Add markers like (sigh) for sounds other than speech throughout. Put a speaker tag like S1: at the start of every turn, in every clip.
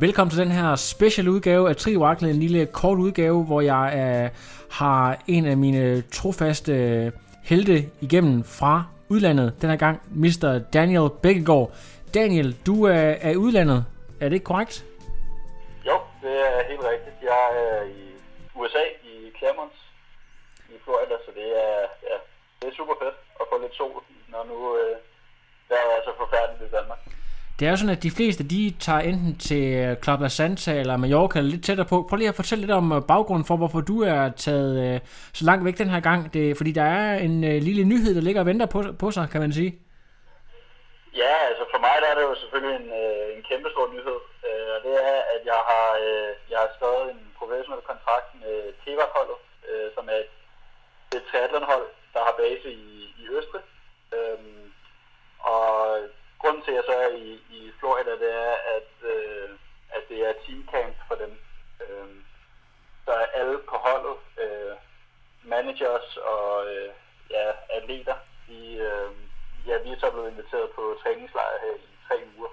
S1: Velkommen til den her special udgave af Trioraklet, en lille kort udgave, hvor jeg øh, har en af mine trofaste øh, helte igennem fra udlandet. Den her gang Mr. Daniel Bækkegaard. Daniel, du er, er i udlandet. Er det ikke korrekt?
S2: Jo, det er helt rigtigt. Jeg er i USA, i Clermont, i Florida, så det er, ja, det er super fedt at få lidt sol, når nu øh, der er så forfærdeligt i Danmark.
S1: Det er jo sådan, at de fleste, de tager enten til øh, Club La Santa eller Mallorca eller lidt tættere på. Prøv lige at fortælle lidt om øh, baggrunden for, hvorfor du er taget øh, så langt væk den her gang. Det, fordi der er en øh, lille nyhed, der ligger og venter på, på sig, kan man sige.
S2: Ja, altså for mig der er det jo selvfølgelig en, øh, en kæmpe stor nyhed. Øh, og det er, at jeg har, øh, jeg har skrevet en professionel kontrakt med Tevac-holdet, øh, som er et, et triathlonhold, der har base i, i Østrig. Øh, og grunden til, at jeg så er i, i Florida, det er, at, øh, at det er teamcamp for dem. Øh, der er alle på holdet, øh, managers og øh, ja, atleter, de, øh, ja, vi er så blevet inviteret på træningslejr her i tre uger,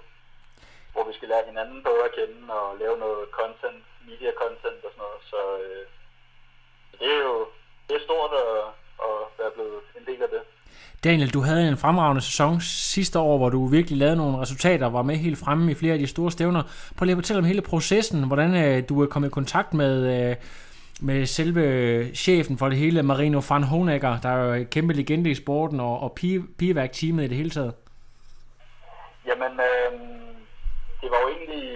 S2: hvor vi skal lære hinanden bedre at kende og lave noget content, media content og sådan noget. Så øh, det er jo det er stort at, at være blevet en del af det.
S1: Daniel, du havde en fremragende sæson sidste år, hvor du virkelig lavede nogle resultater og var med helt fremme i flere af de store stævner. Prøv lige at fortælle om hele processen, hvordan øh, du er kommet i kontakt med, øh, med selve øh, chefen for det hele, Marino van Honecker, der er jo en kæmpe legende i sporten, og, og pigeværk-teamet i det hele taget.
S2: Jamen, øh, det var jo egentlig...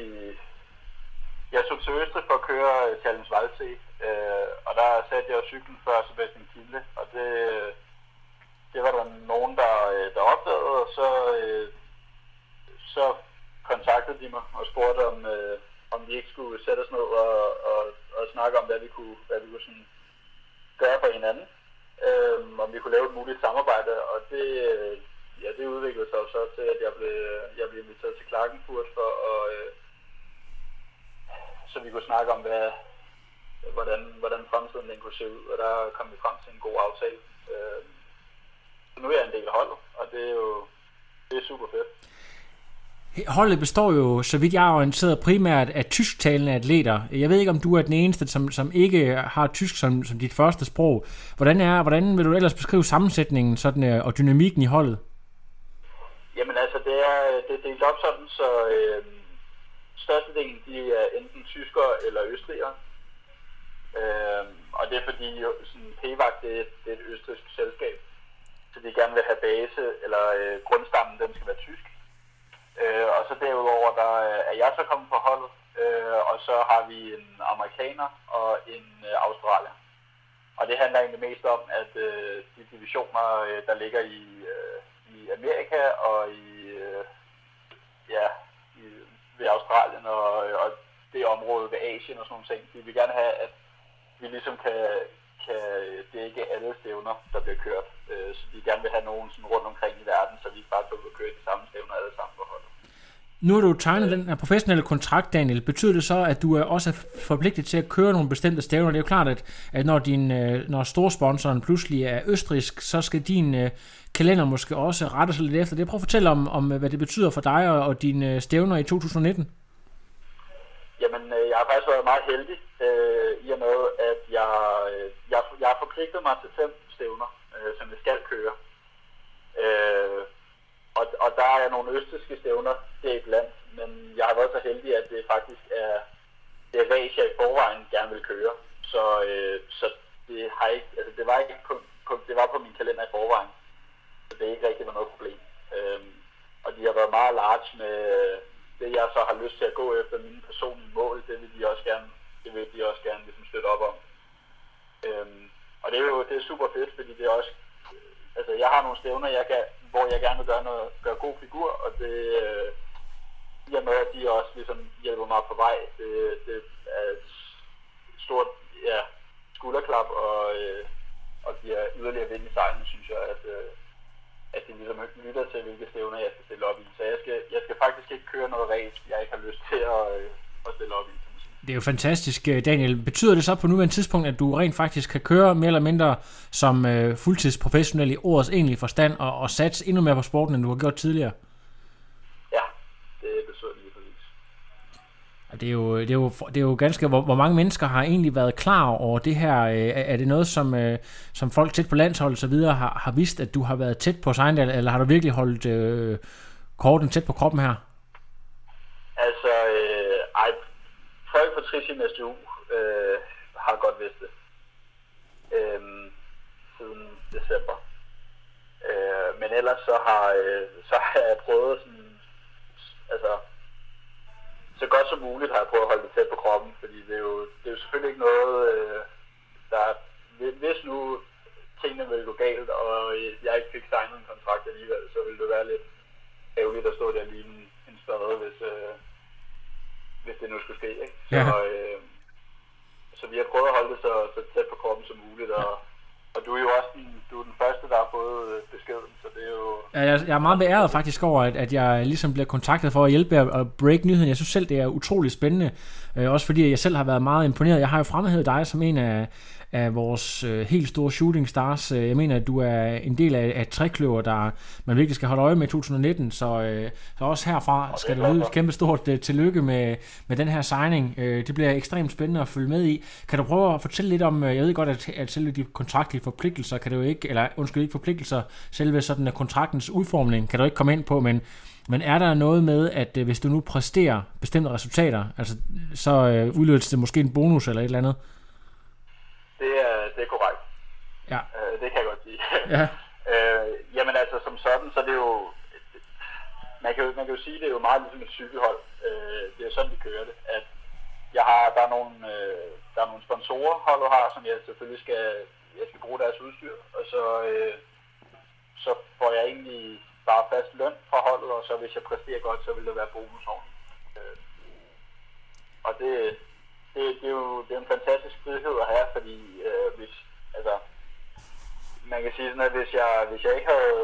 S2: Jeg tog til Østrig for at køre Challenge Valse, øh, og der satte jeg cyklen før Sebastian Kilde, og det det var der nogen, der, øh, der opdagede, og så, øh, så kontaktede de mig og spurgte, om, øh, om vi ikke skulle sætte os ned og, og, og snakke om, hvad vi kunne, hvad vi kunne sådan gøre for hinanden. Øh, om vi kunne lave et muligt samarbejde, og det, øh, ja, det udviklede sig så til, at jeg blev, jeg blev inviteret til Klagenfurt for at, øh, så vi kunne snakke om, hvad, hvordan, hvordan fremtiden den kunne se ud, og der kom vi frem til en god aftale. Øh, nu er jeg en del af holdet, og det er jo det er super fedt.
S1: Holdet består jo, så vidt jeg er orienteret, primært af tysktalende atleter. Jeg ved ikke, om du er den eneste, som, som ikke har tysk som, som dit første sprog. Hvordan, er, hvordan vil du ellers beskrive sammensætningen sådan, øh, og dynamikken i holdet?
S2: Jamen altså, det er, det er delt op sådan, så øh, størstedelen de er enten tyskere eller østrigere. Øh, og det er fordi, sådan, PVAC det, det er et østrigsk selskab så de gerne vil have base, eller øh, grundstammen, den skal være tysk. Øh, og så derudover, der øh, er jeg så kommet på holdet, øh, og så har vi en amerikaner og en øh, australier. Og det handler egentlig mest om, at øh, de divisioner, øh, der ligger i, øh, i Amerika og i, øh, ja, i, ved Australien og, øh, og det område ved Asien og sådan nogle ting, de vil gerne have, at vi ligesom kan, kan dække alle stævner, der bliver kørt. Øh, så de gerne vil have nogen sådan rundt omkring i verden, så vi ikke bare kan køre de samme stævner alle sammen på holdet.
S1: Nu har du tegnet den her professionelle kontrakt, Daniel. Betyder det så, at du er også forpligtet til at køre nogle bestemte stævner? Det er jo klart, at, at når, din, øh, når storsponsoren pludselig er østrisk, så skal din uh, kalender måske også rette sig lidt efter det. Prøv at fortælle om, om hvad det betyder for dig og, og dine stævner i 2019.
S2: Jamen, jeg har faktisk været meget heldig øh, i og med, at jeg, jeg, jeg har forpligtet mig til fem stævner øh, som det skal køre. Øh, og, og der er nogle østiske stævner blandt, men jeg har været så heldig, at det faktisk er det er race, jeg i forvejen gerne vil køre. Så, øh, så det, har ikke, altså det, var ikke på, på, det var på min kalender i forvejen. Så det er ikke rigtig noget problem. Øh, og de har været meget large med øh, det, jeg så har lyst til at gå efter mine personlige mål. Det vil de også gerne, det vil de også gerne ligesom støtte op det er jo det er super fedt, fordi det er også øh, altså jeg har nogle stævner, jeg kan, hvor jeg gerne vil gøre, noget, gøre god figur, og det øh, i og med, at de også ligesom hjælper mig på vej. Det, det er et stort ja, skulderklap, og, øh, og giver yderligere vind i sejlen, synes jeg, at, øh, at de ligesom lytter til, hvilke stævner jeg skal stille op i. Så jeg skal, jeg skal faktisk ikke køre noget race, jeg ikke har lyst til at, øh, at stille op i.
S1: Det er jo fantastisk, øh, Daniel. Betyder det så på nuværende tidspunkt, at du rent faktisk kan køre mere eller mindre som øh, fuldtidsprofessionel i ordets egentlige forstand, og, og satse endnu mere på sporten, end du har gjort tidligere?
S2: Ja, det betyder lige præcis.
S1: Det er jo, det er jo, det er jo ganske... Hvor, hvor mange mennesker har egentlig været klar over det her? Øh, er det noget, som, øh, som folk tæt på landshold og så videre har, har vidst, at du har været tæt på Seindal, eller har du virkelig holdt øh, korten tæt på kroppen her?
S2: Altså, Patricia på Trisim SDU øh, har godt vidst det. Øh, siden december. Øh, men ellers så har, øh, så har jeg prøvet sådan, altså, så godt som muligt har jeg prøvet at holde det tæt på kroppen, fordi det er jo, det er jo selvfølgelig ikke noget, øh, der hvis nu tingene ville gå galt, og jeg ikke fik signet en kontrakt alligevel, så ville det være lidt ærgerligt at stå der lige en, en større, hvis, øh, hvis det nu skulle ske. Ikke? Så, ja. øh, så vi har prøvet at holde det så, så tæt på kroppen som muligt, og, og du er jo også den, du er den første, der har fået øh, beskeden, så det er jo...
S1: Ja, jeg, jeg er meget beæret faktisk over, at, at jeg ligesom bliver kontaktet for at hjælpe jer at break nyheden. Jeg synes selv, det er utrolig spændende, øh, også fordi jeg selv har været meget imponeret. Jeg har jo fremhævet dig som en af, af vores øh, helt store shooting stars. Øh, jeg mener, at du er en del af, af trækløver, der man virkelig skal holde øje med i 2019, så, øh, så også herfra skal der lyde et kæmpe stort øh, tillykke med, med den her signing. Øh, det bliver ekstremt spændende at følge med i. Kan du prøve at fortælle lidt om, øh, jeg ved godt, at, at selve de kontraktlige forpligtelser, kan du ikke, eller undskyld ikke forpligtelser, selve sådan øh, kontraktens udformning, kan du ikke komme ind på, men men er der noget med, at øh, hvis du nu præsterer bestemte resultater, altså, så øh, udløses det måske en bonus eller et eller andet?
S2: Det er, det er korrekt.
S1: Ja.
S2: Øh, det kan jeg godt sige. (laughs)
S1: Ja.
S2: øh, jamen altså, som sådan, så er det jo... Man kan, jo, man kan jo sige, at det er jo meget ligesom et cykelhold. Øh, det er sådan, vi kører det. At jeg har, der er nogle, øh, der er nogle sponsorer, holdet har, som jeg selvfølgelig skal, jeg skal bruge deres udstyr. Og så, øh, så får jeg egentlig bare fast løn fra holdet, og så hvis jeg præsterer godt, så vil det være bonus øh, Og det, det, det, er jo det er en fantastisk frihed at have, fordi øh, hvis, altså, man kan sige sådan, at hvis jeg, hvis jeg ikke havde,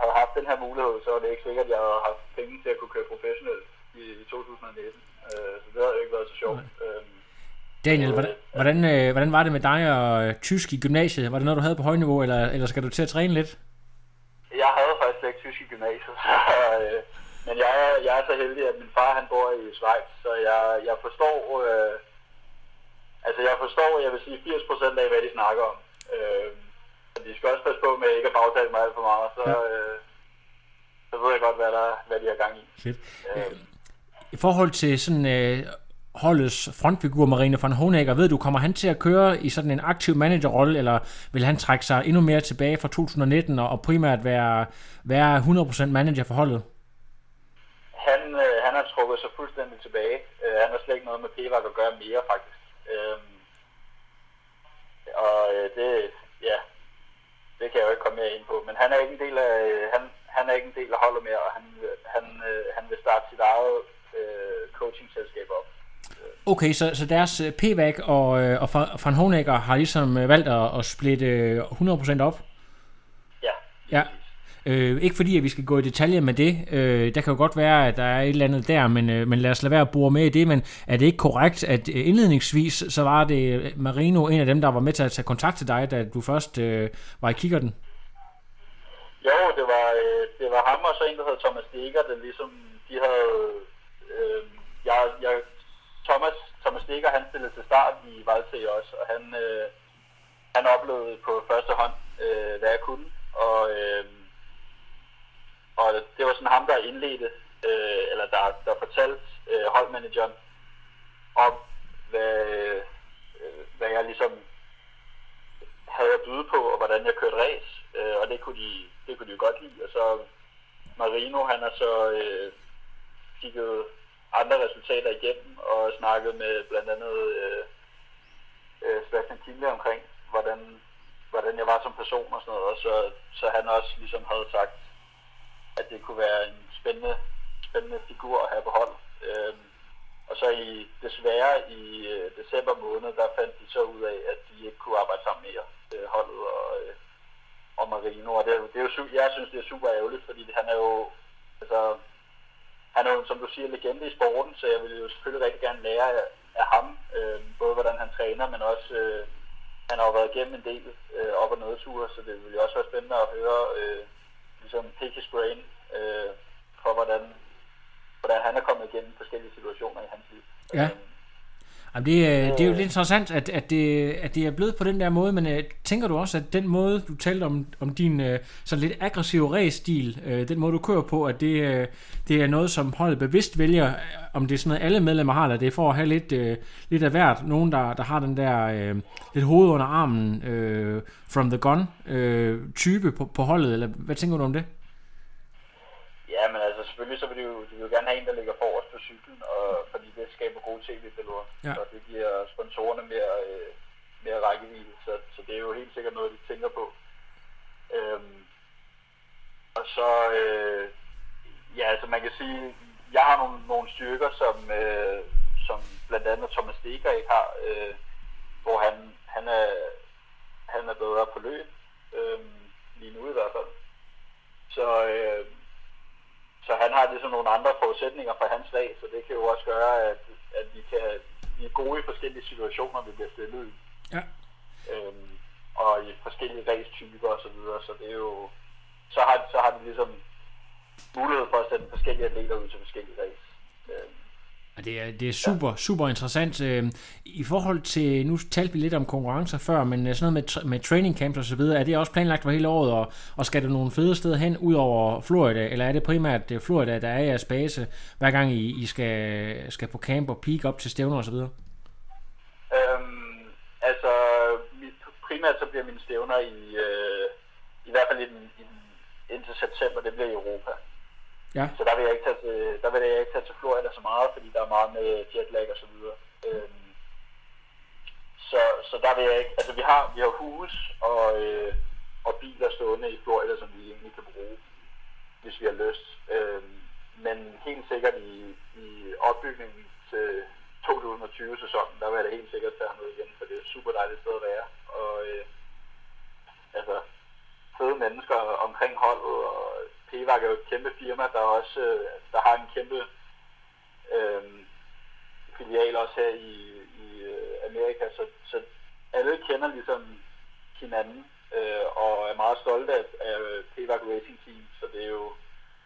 S2: havde haft den her mulighed, så er det ikke sikkert, at jeg havde haft penge til at kunne køre professionelt i, i 2019. Øh, så det havde jo ikke været så sjovt. Øh,
S1: Daniel, hvordan, hvordan, øh, hvordan var det med dig og øh, tysk i gymnasiet? Var det noget, du havde på højniveau, eller, eller skal du til at træne lidt?
S2: Faktisk ikke tysk i gymnasiet, så, (laughs) øh, men jeg, jeg er så heldig, at min far han bor i Schweiz, så jeg, jeg forstår øh, Altså, jeg forstår, jeg vil sige 80% af, hvad de snakker om. Øh, de skal også passe på med ikke at bagtale mig alt for meget, så, ja. øh, så ved jeg godt, hvad, der, hvad de har gang i.
S1: Fedt. Øh, I forhold til sådan øh, holdets frontfigur, Marine van Honegger. ved du, kommer han til at køre i sådan en aktiv managerrolle, eller vil han trække sig endnu mere tilbage fra 2019 og, primært være, være 100% manager for holdet?
S2: Han, øh, han har trukket sig fuldstændig tilbage. Øh, han har slet ikke noget med Pevak at gøre mere, faktisk. Øh, og øh, det, ja, det kan jeg jo ikke komme mere ind på. Men han er ikke en del af, øh, han, han er ikke en del af holdet mere, og han, øh, han, øh, han vil starte sit eget øh, coaching-selskab op.
S1: Okay, så, så deres øh, PVAC og, øh, og Van Honecker har ligesom øh, valgt at, at splitte 100% op?
S2: Ja.
S1: Ja. Øh, ikke fordi, at vi skal gå i detaljer med det. Øh, der kan jo godt være, at der er et eller andet der, men, øh, men lad os lade være at bore med i det. Men er det ikke korrekt, at indledningsvis, så var det Marino en af dem, der var med til at tage kontakt til dig, da du først øh, var i kikkerten?
S2: Jo, det var, øh, det var ham og så en, der hedder Thomas Stikker, der ligesom, de havde, øh, jeg, jeg, Thomas, Thomas Stikker, han stillede til start i Vejlse også, og han, øh, han oplevede på første hånd, øh, hvad jeg kunne. Og, øh, og det var sådan ham, der indledte, øh, eller der, der fortalte øh, holdmanageren om, hvad, øh, hvad jeg ligesom havde at byde på, og hvordan jeg kørte race. Øh, og det kunne, de, det kunne de jo godt lide. Og så Marino, han har så øh, kigget andre resultater igennem og snakket med blandt andet øh, øh, Sebastian Kimle omkring, hvordan, hvordan jeg var som person og sådan noget. Og så, så han også ligesom havde sagt, at det kunne være en spændende, spændende figur at have på hold. Øh, og så i, desværre i øh, december måned, der fandt de så ud af, at de ikke kunne arbejde sammen mere, øh, holdet og, øh, og Marino. Og det, det er jo, jeg synes, det er super ærgerligt, fordi han er jo, altså, han er jo, som du siger, legende i sporten, så jeg vil jo selvfølgelig rigtig gerne lære af, ham, øh, både hvordan han træner, men også, øh, han har jo været igennem en del øh, op- og nedture, så det vil jo også være spændende at høre, øh, ligesom pick his brain, øh, for hvordan, hvordan han er kommet igennem forskellige situationer i hans liv.
S1: Ja.
S2: Øh,
S1: Jamen, det, er- det er jo lidt interessant, at, at, det, at det er blevet på den der måde, men uh, tænker du også, at den måde, du talte om, om din uh, sådan lidt aggressive race-stil, den måde, du kører på, at det, det er noget, som holdet bevidst vælger, øh, om det er sådan noget, alle medlemmer har, eller det er for at have lidt, lidt af hvert. Nogen, der, der har den der lidt hoved under armen, uh, from the gun uh, type på, på holdet, eller hvad tænker du om det?
S2: Ja, men altså selvfølgelig så vil de jo, de vil jo gerne have en, der ligger forrest på cyklen, og, skaber gode tv-billeder,
S1: Ja.
S2: og det giver sponsorerne mere, øh, mere rækkevidde, så, så det er jo helt sikkert noget, de tænker på. Øhm, og så, øh, ja, altså man kan sige, jeg har nogle, nogle styrker, som, øh, som blandt andet Thomas Steger ikke har, øh, hvor han, han, er, han er bedre på løb, øh, lige nu i hvert fald. Så, øh, så han har ligesom nogle andre forudsætninger for hans lag, så det kan jo også gøre, at, at vi, kan, vi er gode i forskellige situationer, vi bliver stillet i.
S1: Ja.
S2: Øhm, og i forskellige racetyper og så videre, så det er jo, så har, så har de ligesom mulighed for at sende forskellige atleter ud til forskellige race. Øhm,
S1: det er, det er super, super interessant. Øh, I forhold til, nu talte vi lidt om konkurrencer før, men øh, sådan noget med, med training camps og så videre, er det også planlagt for hele året, og, og skal der nogle fede steder hen ud over Florida, eller er det primært øh, Florida, der er jeres base, hver gang I, I skal, skal på camp og peak op til stævner og så videre?
S2: Øhm, altså, mit, primært så bliver mine stævner i, øh, i hvert fald i den, i den, indtil september, det bliver i Europa.
S1: Ja.
S2: Så der vil jeg ikke tage til, der vil jeg ikke tage til Florida så meget, fordi der er meget med jetlag og så videre. Øhm, så, så der vil jeg ikke, altså vi har, vi har hus og, øh, og biler stående i Florida, som vi egentlig kan bruge, hvis vi har lyst. Øhm, men helt sikkert i, i opbygningen til 2020-sæsonen, der vil jeg da helt sikkert tage noget igen, for det er et super dejligt sted at være. Og øh, altså, fede mennesker omkring holdet, og PVAG er jo et kæmpe firma, der også øh, der har en kæmpe øh, filial også her i, i øh, Amerika, så, så alle kender ligesom hinanden øh, og er meget stolte af, af PVAG Racing Team, så det er jo,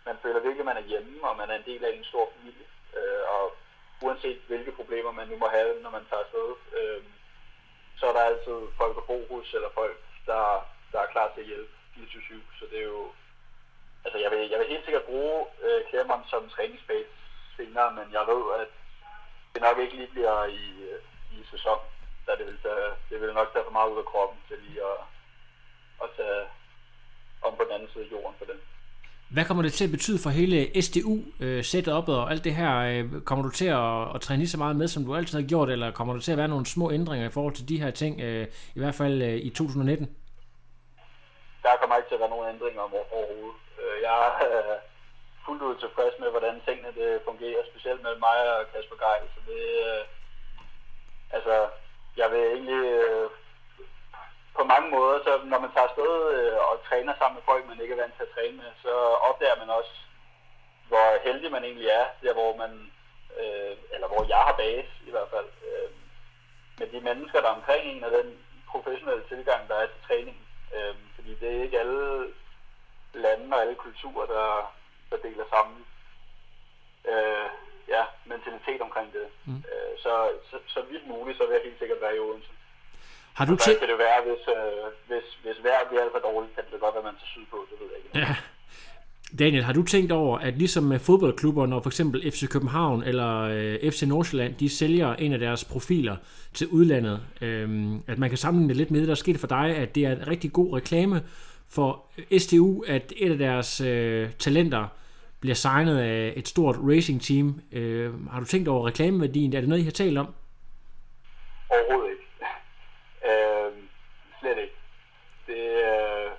S2: man føler virkelig, at man er hjemme, og man er en del af en stor familie, øh, og uanset hvilke problemer man nu må have, når man tager afsted, øh, så er der altid folk at bo hos, eller folk, der, der er klar til at hjælpe. 24-7, så det er jo, altså jeg vil, jeg vil helt sikkert bruge øh, Claremont som træningsbase senere, men jeg ved, at det nok ikke lige bliver i, øh, i sæson, da det vil, tage, det vil nok tage for meget ud af kroppen til lige at, at tage om på den anden side af jorden for den.
S1: Hvad kommer det til at betyde for hele SDU, øh, og alt det her? Øh, kommer du til at, at træne lige så meget med, som du altid har gjort, eller kommer der til at være nogle små ændringer i forhold til de her ting, i hvert fald i 2019?
S2: der kommer ikke til at være nogen ændringer om overhovedet. Øh, Jeg er øh, fuldt ud tilfreds med, hvordan tingene det fungerer, specielt med mig og Kasper Geil. Så det, øh, altså, jeg vil egentlig øh, på mange måder, så når man tager afsted og træner sammen med folk, man ikke er vant til at træne med, så opdager man også, hvor heldig man egentlig er, der hvor man, øh, eller hvor jeg har base i hvert fald, øh, med de mennesker, der er omkring en, og den professionelle tilgang, der er til træningen. Øh, fordi det er ikke alle lande og alle kulturer, der, der deler samme øh, ja, mentalitet omkring det. Mm. Øh, så, så, så vidt muligt, så vil jeg helt sikkert være i Odense.
S1: Har du tænkt...
S2: kan det være, hvis, øh, hvis, hvis vejret bliver alt for dårligt, kan det godt være, at man tager sydpå, det ved jeg ikke.
S1: Ja. Daniel, har du tænkt over, at ligesom med fodboldklubber, når for eksempel FC København eller øh, FC Nordsjælland, de sælger en af deres profiler til udlandet, øh, at man kan sammenligne det lidt med det, der skete for dig, at det er en rigtig god reklame for STU, at et af deres øh, talenter bliver signet af et stort racing team. Øh, har du tænkt over reklameværdien? Er det noget, I har talt om?
S2: Overhovedet ikke. øh, slet ikke. Det, øh,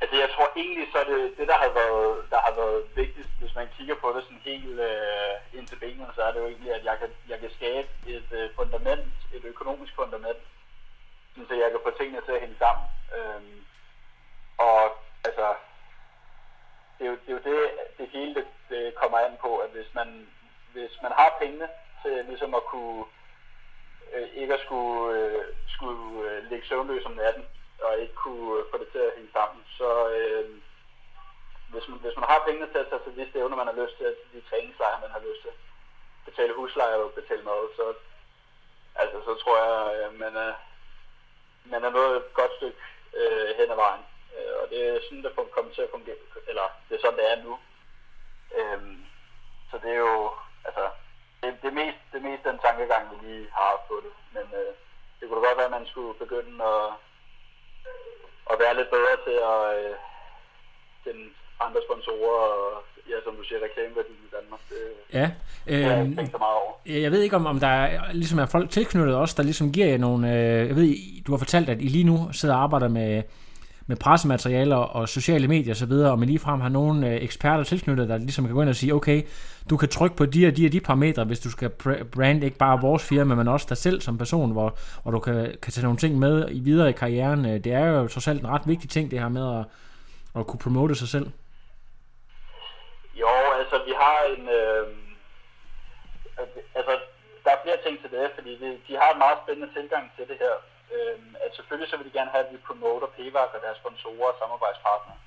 S2: altså jeg tror egentlig, så er det, det der har været, der har været vigtigst, hvis man kigger på det sådan helt øh, ind til benene, så er det jo egentlig, at jeg kan, jeg kan skabe et øh, fundament, et økonomisk fundament, så jeg kan få tingene til at hænge sammen. Øh, og altså, det er jo det, er jo det, det hele det, det kommer an på, at hvis man, hvis man har pengene til ligesom at kunne øh, ikke at skulle, øh, skulle øh, ligge søvnløs om natten, og ikke kunne øh, få det til at hænge sammen. Så øh, hvis, man, hvis man har pengene til at tage til de stævner, man har lyst til, til de træningslejre, man har lyst til, betale husleje og betale mad, så, altså, så tror jeg, øh, man, er, man er noget et godt stykke øh, hen ad vejen. Øh, og det er sådan, det kommer til at fungere, eller det er sådan, det er nu. Øh, så det er jo, altså, det, det, er mest, det er mest den tankegang, vi lige har på det. Men øh, det kunne da godt være, at man skulle begynde at, at være lidt bedre til at øh, finde andre sponsorer og, ja, som du siger, reklameværdi i Danmark. Det,
S1: Ja.
S2: har jeg
S1: Øh,
S2: ikke tænkt så meget over.
S1: Jeg ved ikke, om, om der er, ligesom er folk tilknyttet også, der ligesom giver jer nogle... Øh, jeg ved, du har fortalt, at I lige nu sidder og arbejder med, med pressematerialer og sociale medier osv., og man ligefrem har nogle øh, eksperter tilknyttet, der ligesom kan gå ind og sige, okay, du kan trykke på de og de og de parametre, hvis du skal brande ikke bare vores firma, men også dig selv som person, hvor, hvor du kan, kan tage nogle ting med i videre i karrieren. Øh, det er jo trods alt en ret vigtig ting, det her med at, at kunne promote sig selv.
S2: Jo, altså vi har en... Øh, altså, der er flere ting til det, fordi de, de har en meget spændende tilgang til det her. Øh, at selvfølgelig så vil de gerne have, at vi promoter PVAC og deres sponsorer og samarbejdspartnere.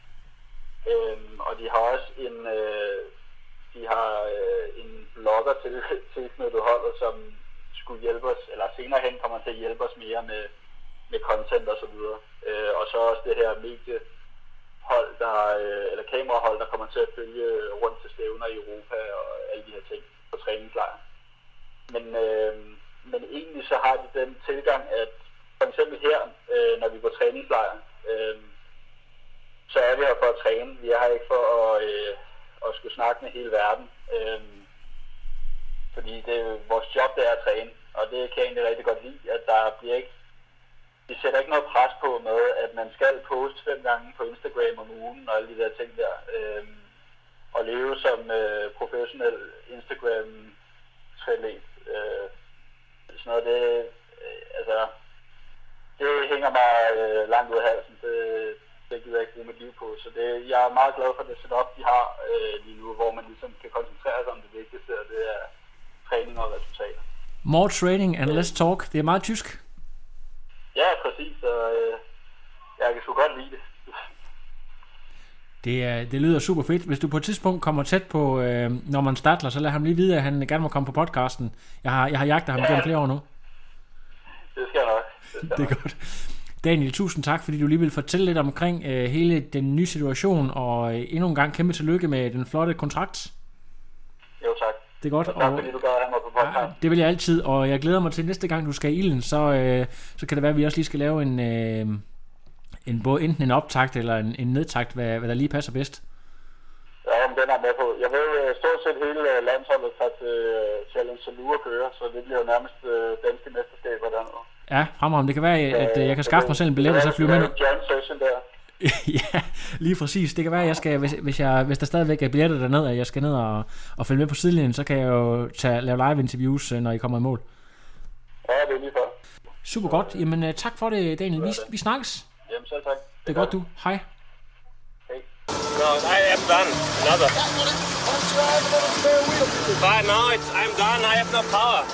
S2: Øh, og de har også en, øh, de har øh, en blogger til, (laughs) tilknyttet holdet, som skulle hjælpe os, eller senere hen kommer til at hjælpe os mere med, med content og så videre. Øh, og så også det her medie hold, der, øh, eller kamerahold, der kommer til at følge rundt til stævner i Europa og alle de her ting på træningslejr. Men, øh, men egentlig så har de den tilgang, at for eksempel her, øh, når vi går træningslejr, øh, så er vi her for at træne. Vi er her ikke for at, øh, at skulle snakke med hele verden. Øh, fordi det, er- vores job det er at træne, og det kan jeg egentlig rigtig godt lide, at der bliver ikke vi sætter ikke noget pres på med, at man skal poste fem gange på Instagram om ugen og alle de der ting der. Øhm, og leve som øh, professionel instagram triatlet øh, Sådan noget, det, øh, altså, det hænger mig øh, langt ud af halsen. Det, det gider jeg ikke bruge mit liv på. Så det, jeg er meget glad for det setup, de har øh, lige nu, hvor man ligesom kan koncentrere sig om det vigtigste, og det er træning og resultater.
S1: More training and less talk. Det er meget tysk.
S2: Ja, præcis, og øh, jeg kan sgu godt lide det.
S1: Det, er, det lyder super fedt. Hvis du på et tidspunkt kommer tæt på øh, Norman Stadler, så lad ham lige vide, at han gerne må komme på podcasten. Jeg har, jeg har jagtet ham
S2: Ja.
S1: gennem flere år nu.
S2: Det skal jeg nok. Det (laughs) skal
S1: Det er
S2: nok.
S1: godt. Daniel, tusind tak, fordi du lige vil fortælle lidt omkring øh, hele den nye situation, og øh, endnu en gang kæmpe tillykke med den flotte kontrakt.
S2: Jo, tak.
S1: Det er godt.
S2: Og tak fordi du gad have mig på
S1: Ja,
S2: podcast.
S1: det vil jeg altid, og jeg glæder mig til næste gang, du skal i ilden, så, øh, så kan det være, at vi også lige skal lave en, øh, en både enten en optakt eller en, en nedtakt, hvad, hvad der lige passer bedst.
S2: Den er jeg med på. Jeg ved øh, stort set hele øh, landsholdet tager til øh, Challenge Salou at køre, så det bliver jo nærmest øh, danske mesterskaber dernede.
S1: Ja, fremragende. Det kan være, at øh, jeg kan skaffe mig selv en billet, og så flyve med (laughs)
S2: session der. (laughs)
S1: ja, lige præcis. Det kan være, at jeg skal, hvis, hvis, jeg, hvis der stadigvæk er billetter derned, at jeg skal ned og, og følge med på sidelinjen, så kan jeg jo tage, lave live interviews, øh, når I kommer i mål.
S2: Ja, det er lige før.
S1: Super godt. Jamen, øh, tak for det, Daniel. Vi, vi snakkes.
S2: Jamen selv tak.
S1: Det er godt, du.
S2: Hej.
S3: No, I am done. Another. But no, it's, I'm done. I have no power.